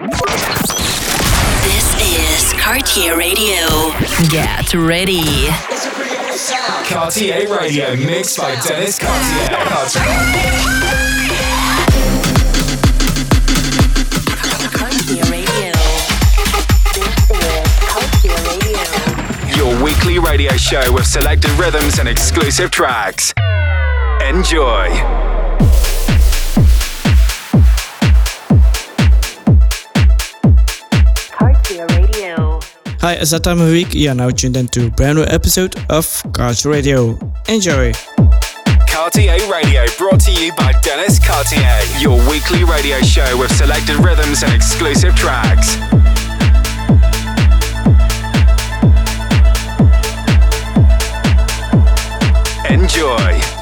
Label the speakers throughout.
Speaker 1: This is Cartier Radio. Get ready.
Speaker 2: Cartier Radio mixed by Dennis Cartier.
Speaker 1: Cartier Radio. This is Cartier Radio.
Speaker 2: Your weekly radio show with selected rhythms and exclusive tracks. Enjoy.
Speaker 3: Hi, it's that time of week. You are now tuned into a brand new episode of Cars Radio. Enjoy.
Speaker 2: Cartier Radio brought to you by Dennis Cartier. Your weekly radio show with selected rhythms and exclusive tracks. Enjoy.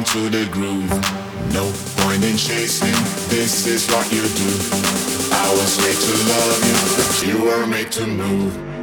Speaker 4: into the groove. No point in chasing, this is what you do. I was made to love you, but you were made to move.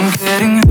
Speaker 5: I'm getting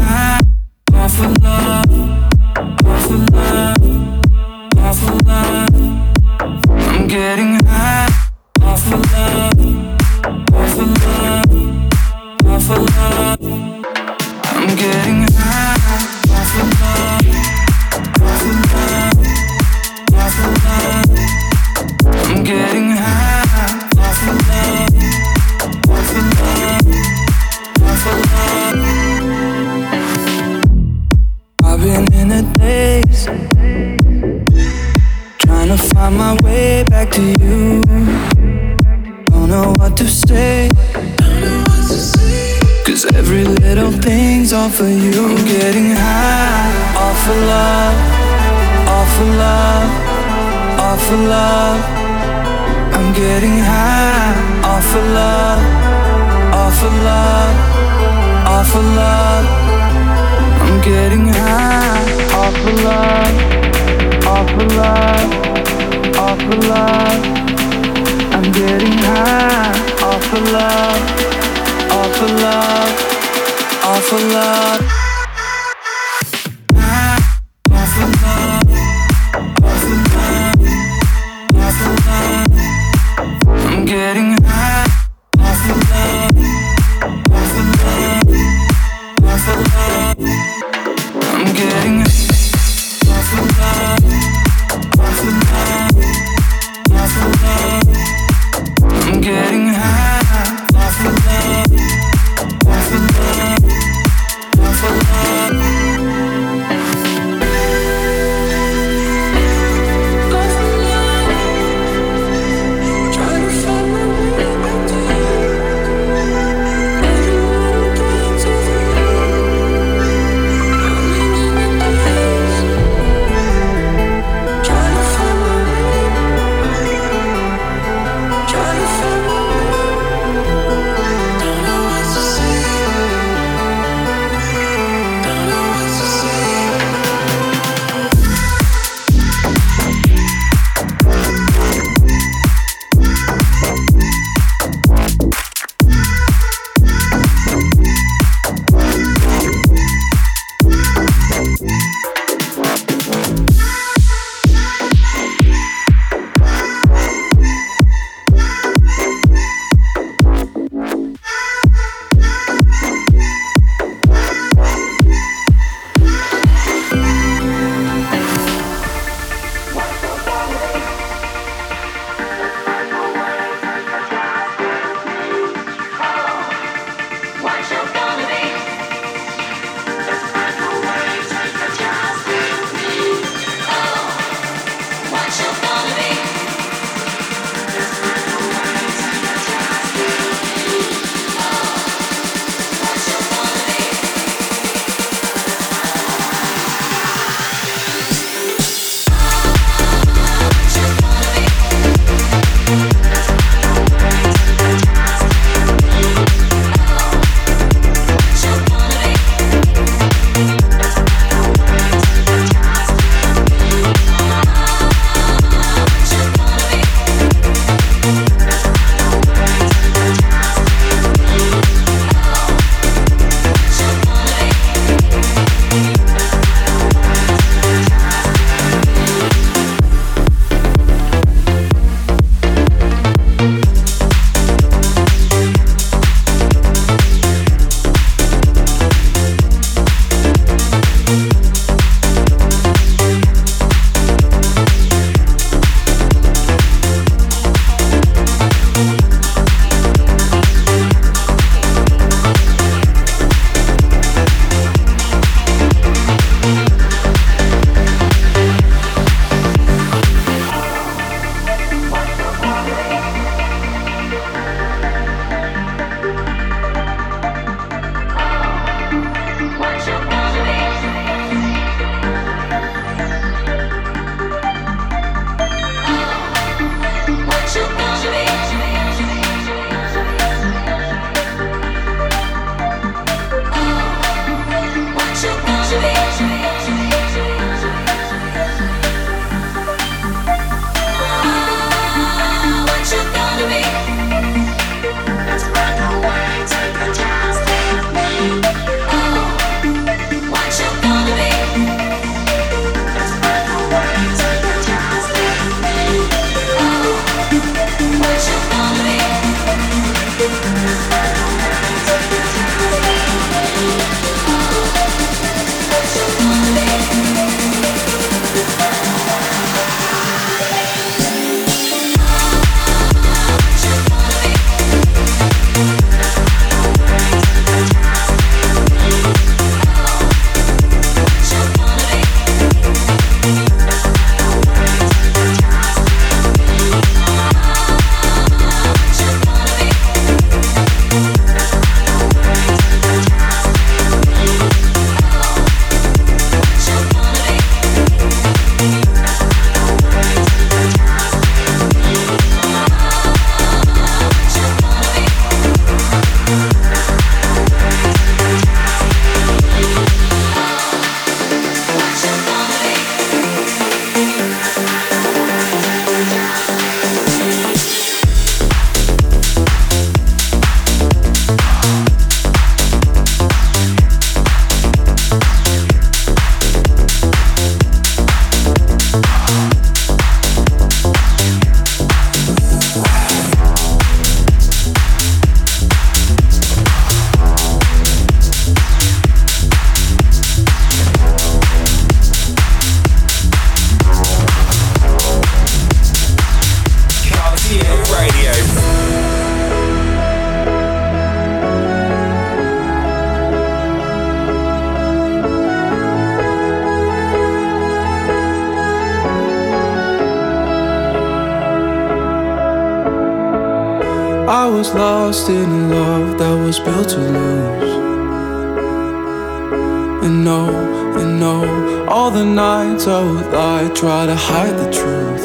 Speaker 6: try to hide the truth.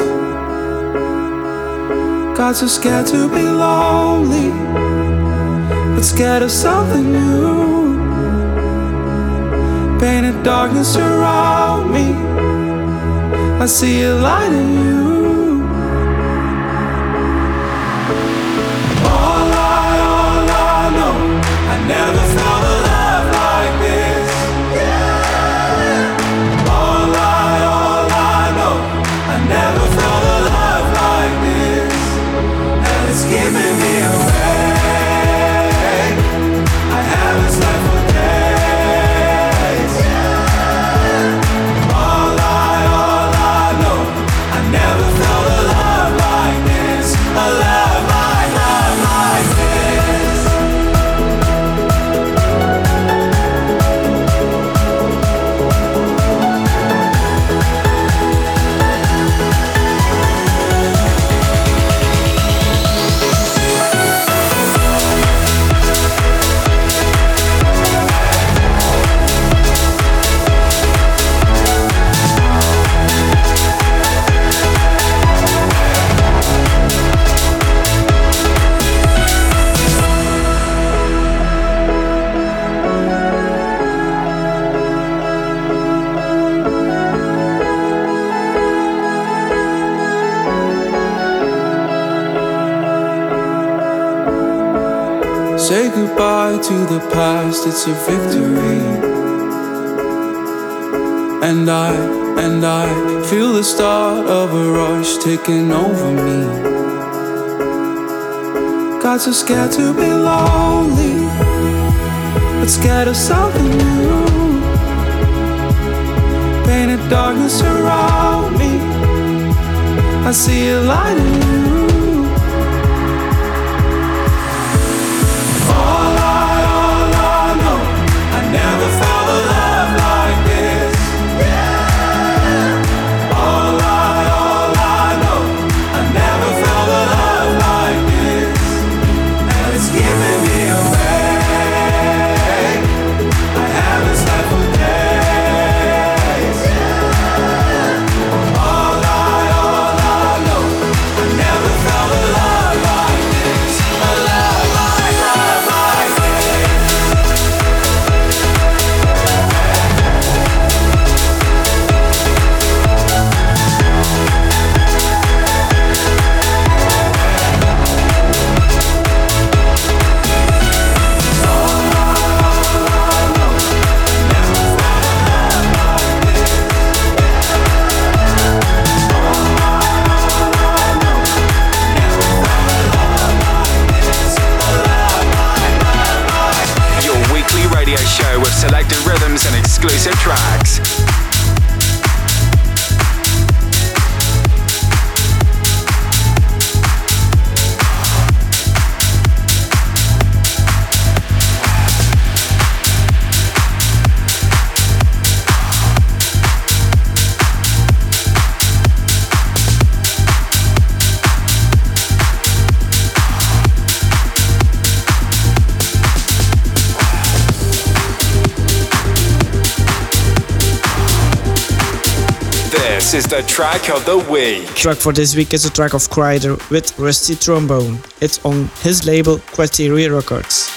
Speaker 6: Got so scared to be lonely, but scared of something new. Painted darkness around me, I see a light in you. All I, all I know, I never past, it's a victory. And I, and I feel the start of a rush taking over me. Got so scared to be lonely, but scared of something new. Painted darkness around me, I see a light in you.
Speaker 7: Track of the week.
Speaker 3: Track for this week is a track of Crider with Rusty Trombone. It's on his label Criteria Records.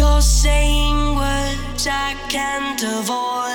Speaker 7: You're saying words
Speaker 8: I
Speaker 7: can't avoid.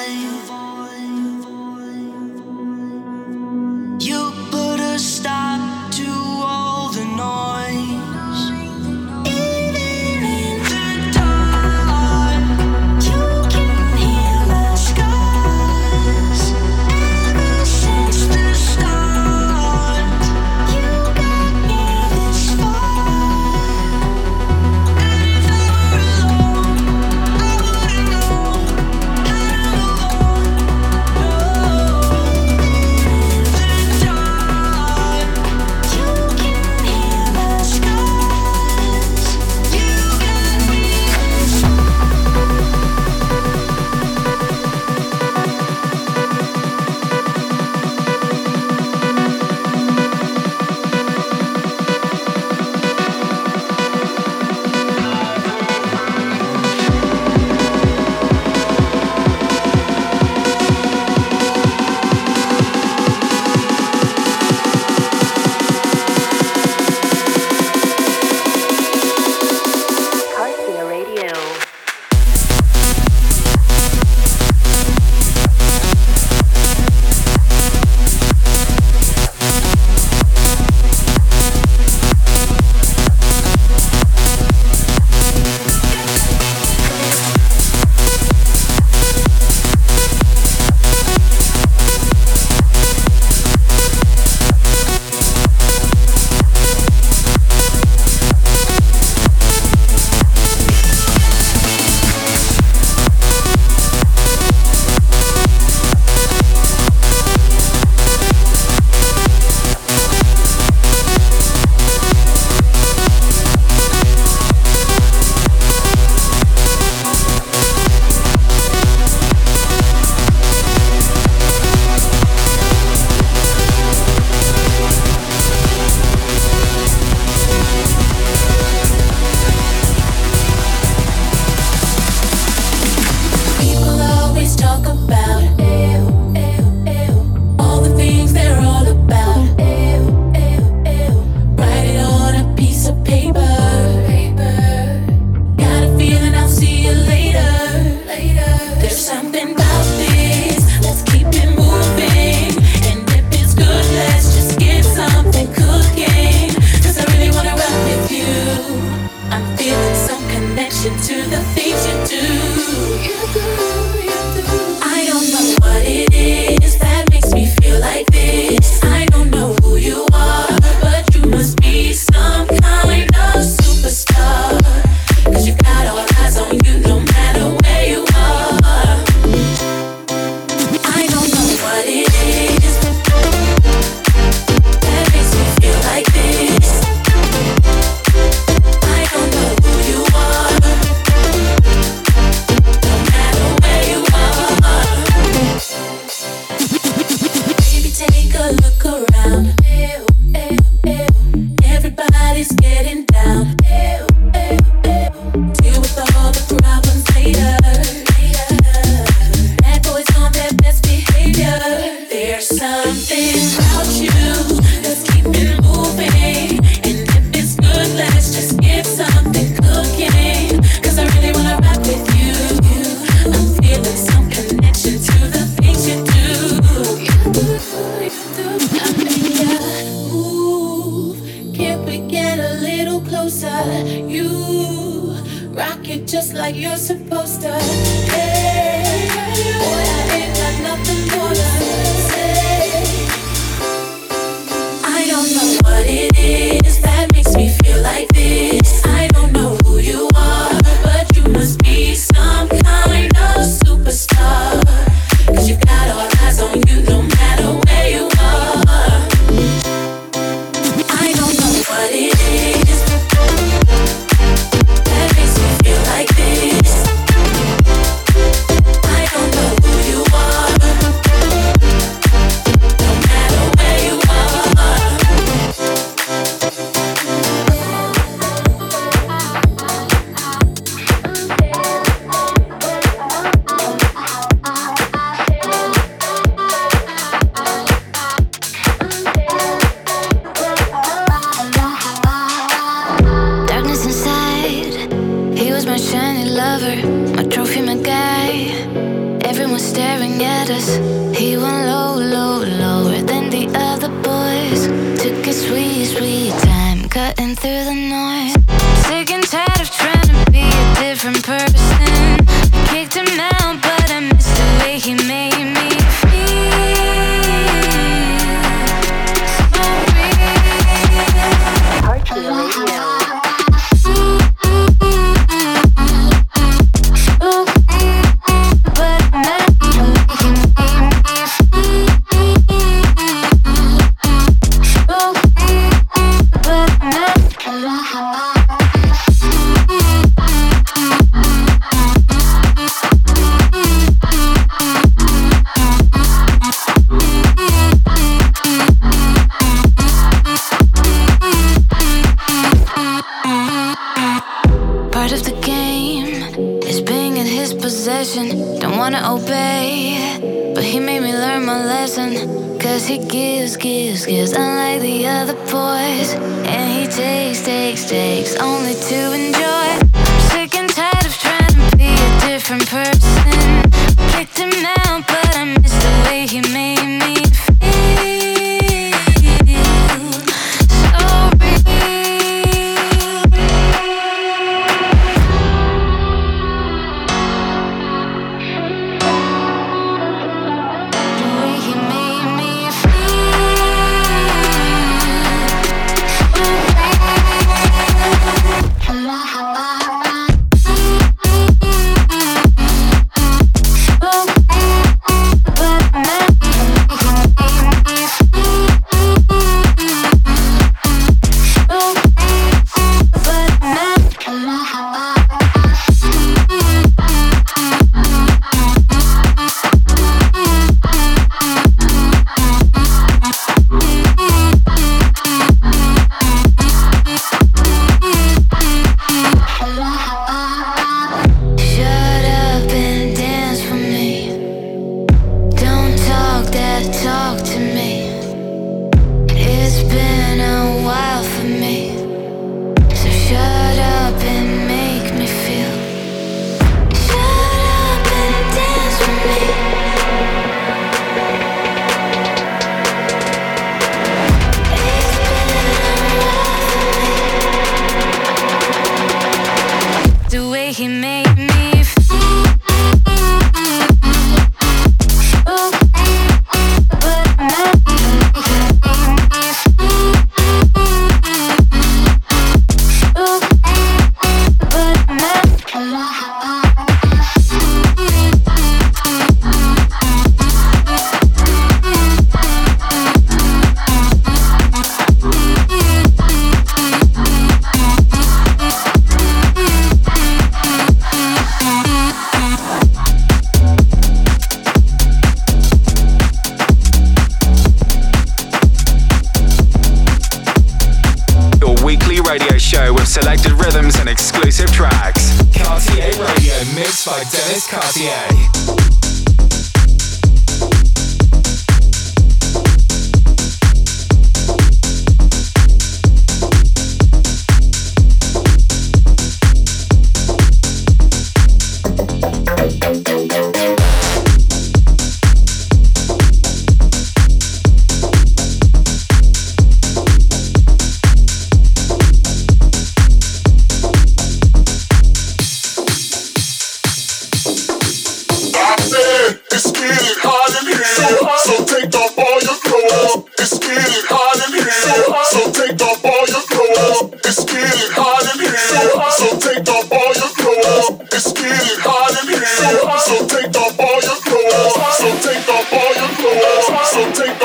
Speaker 7: so take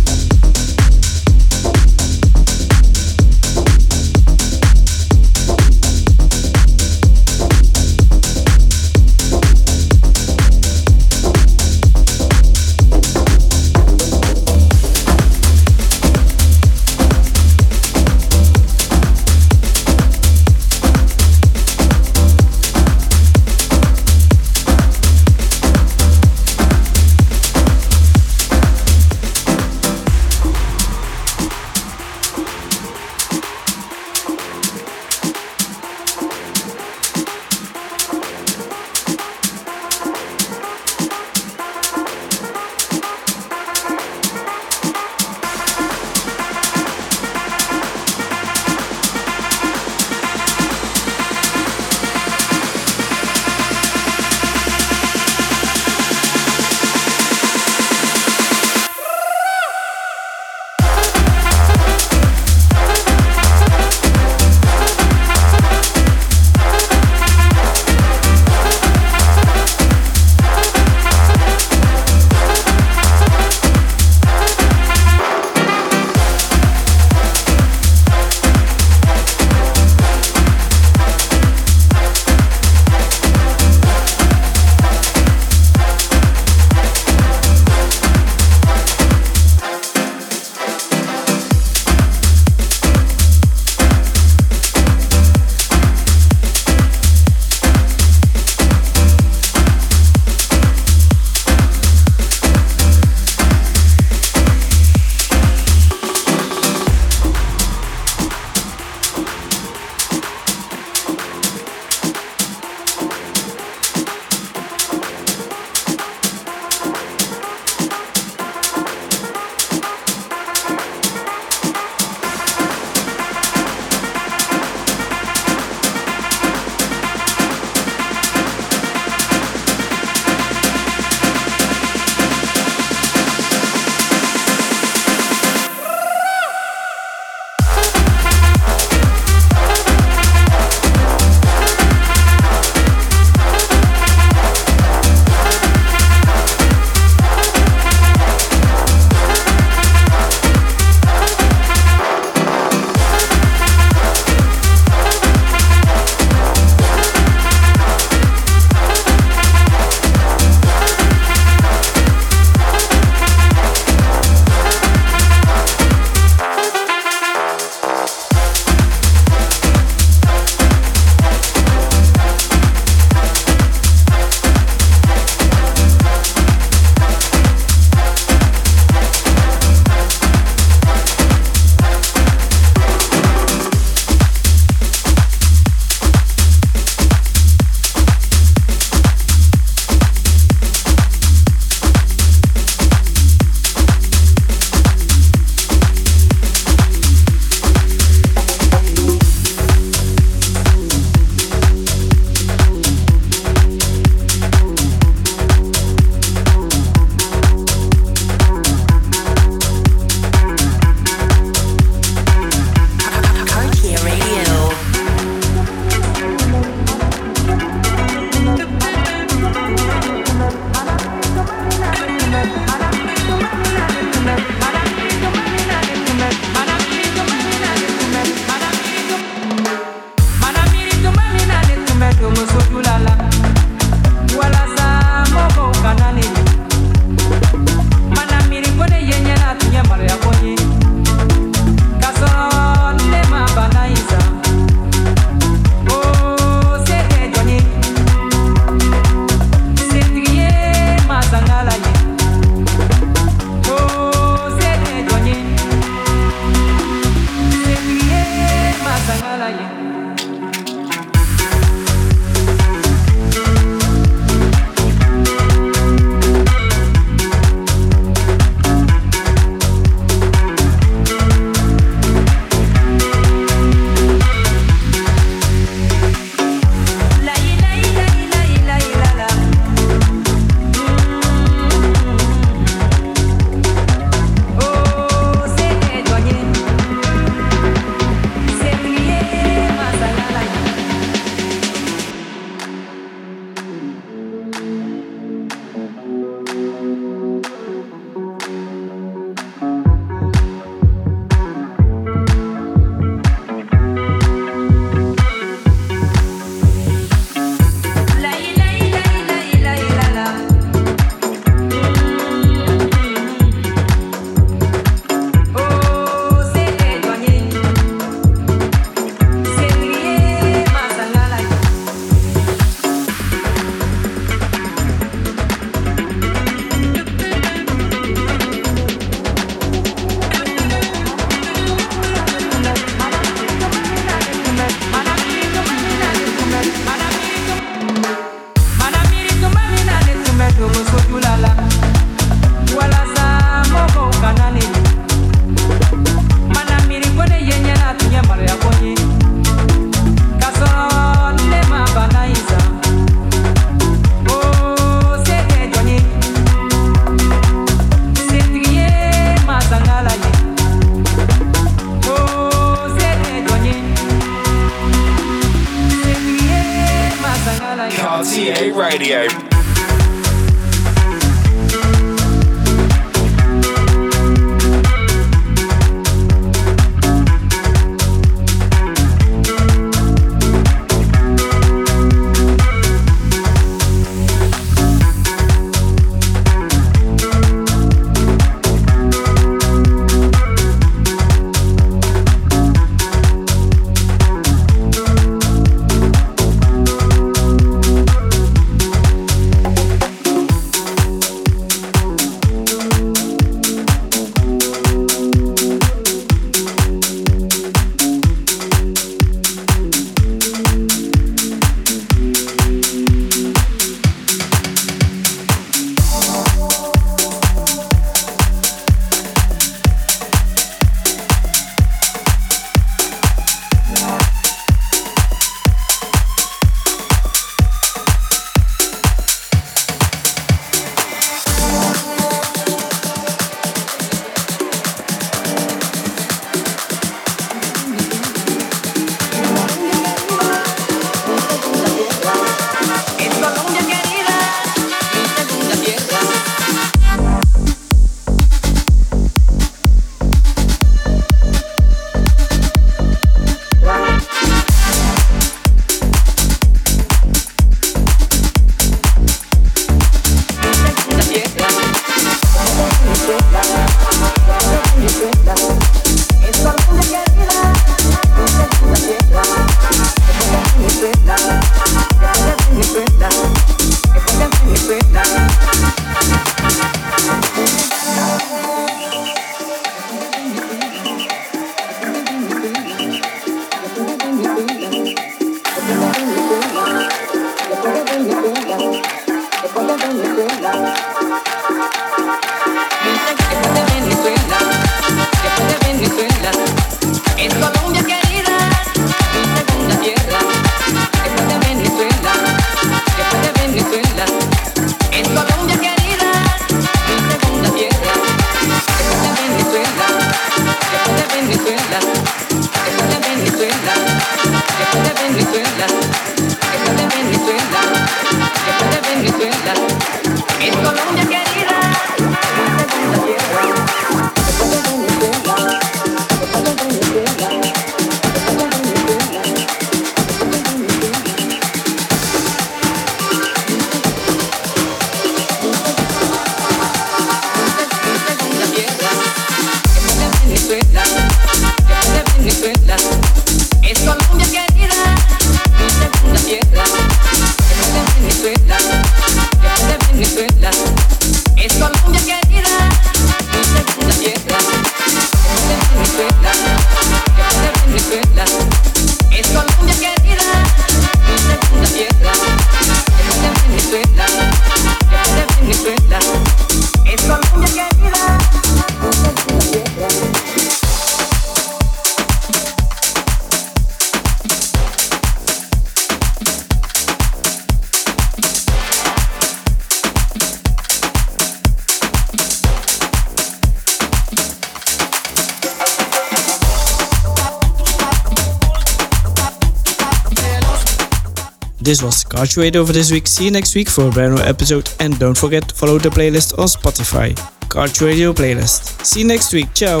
Speaker 9: This was Cartie Radio for this week. See you next week for a brand new episode. And don't forget to follow the playlist on Spotify. Cartie Radio playlist. See you next week. Ciao.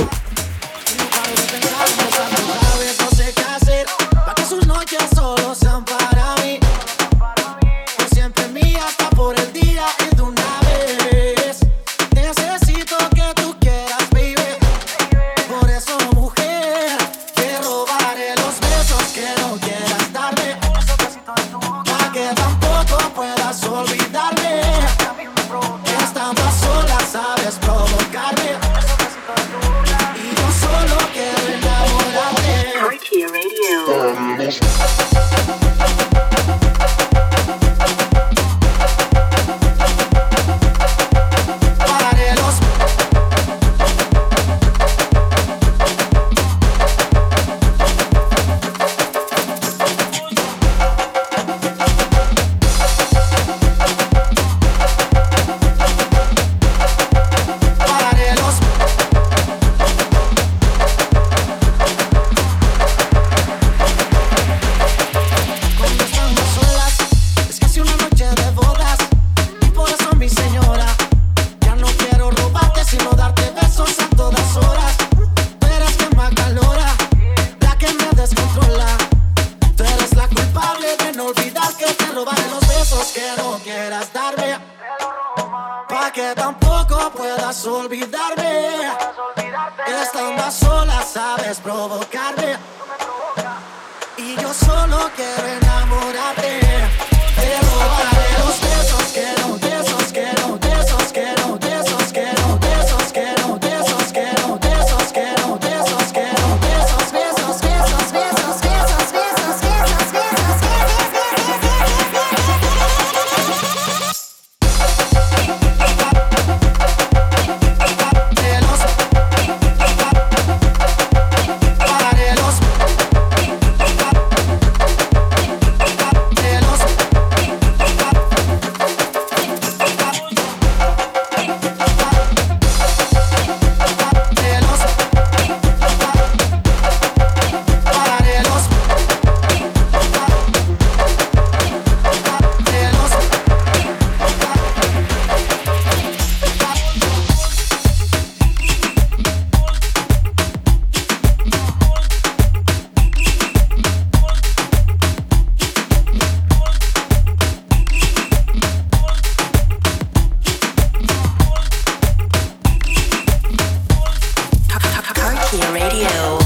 Speaker 9: Radio.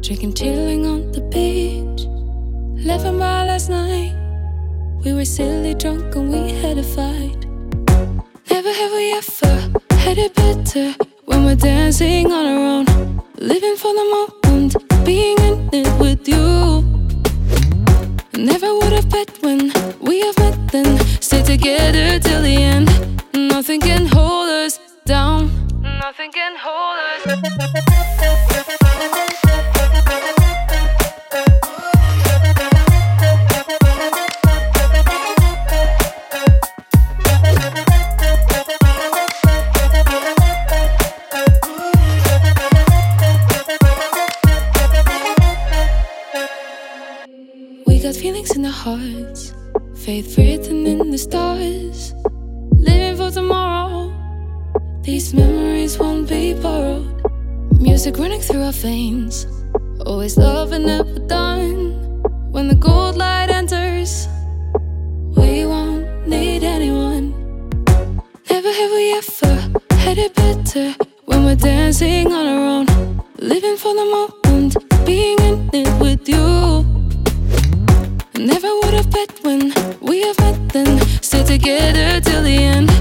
Speaker 2: Drinking, chilling on the beach. And right last night. We were silly drunk and we had a fight. Never have we ever had it better when we're dancing on our own. Living for the moment, being in it with you. Never would have bet when we have met, then stay together till the end. Nothing can hold us down. Nothing can hold us. We got feelings in the hearts, faith written in the stars. Living for tomorrow, these memories won't be borrowed. Music running through our veins, always love and never done. When the gold light enters, we won't need anyone. Never have we ever had it better when we're dancing on our own. Living for the moment, being in it with you. Never would have bet when we have met, then stay together till the end.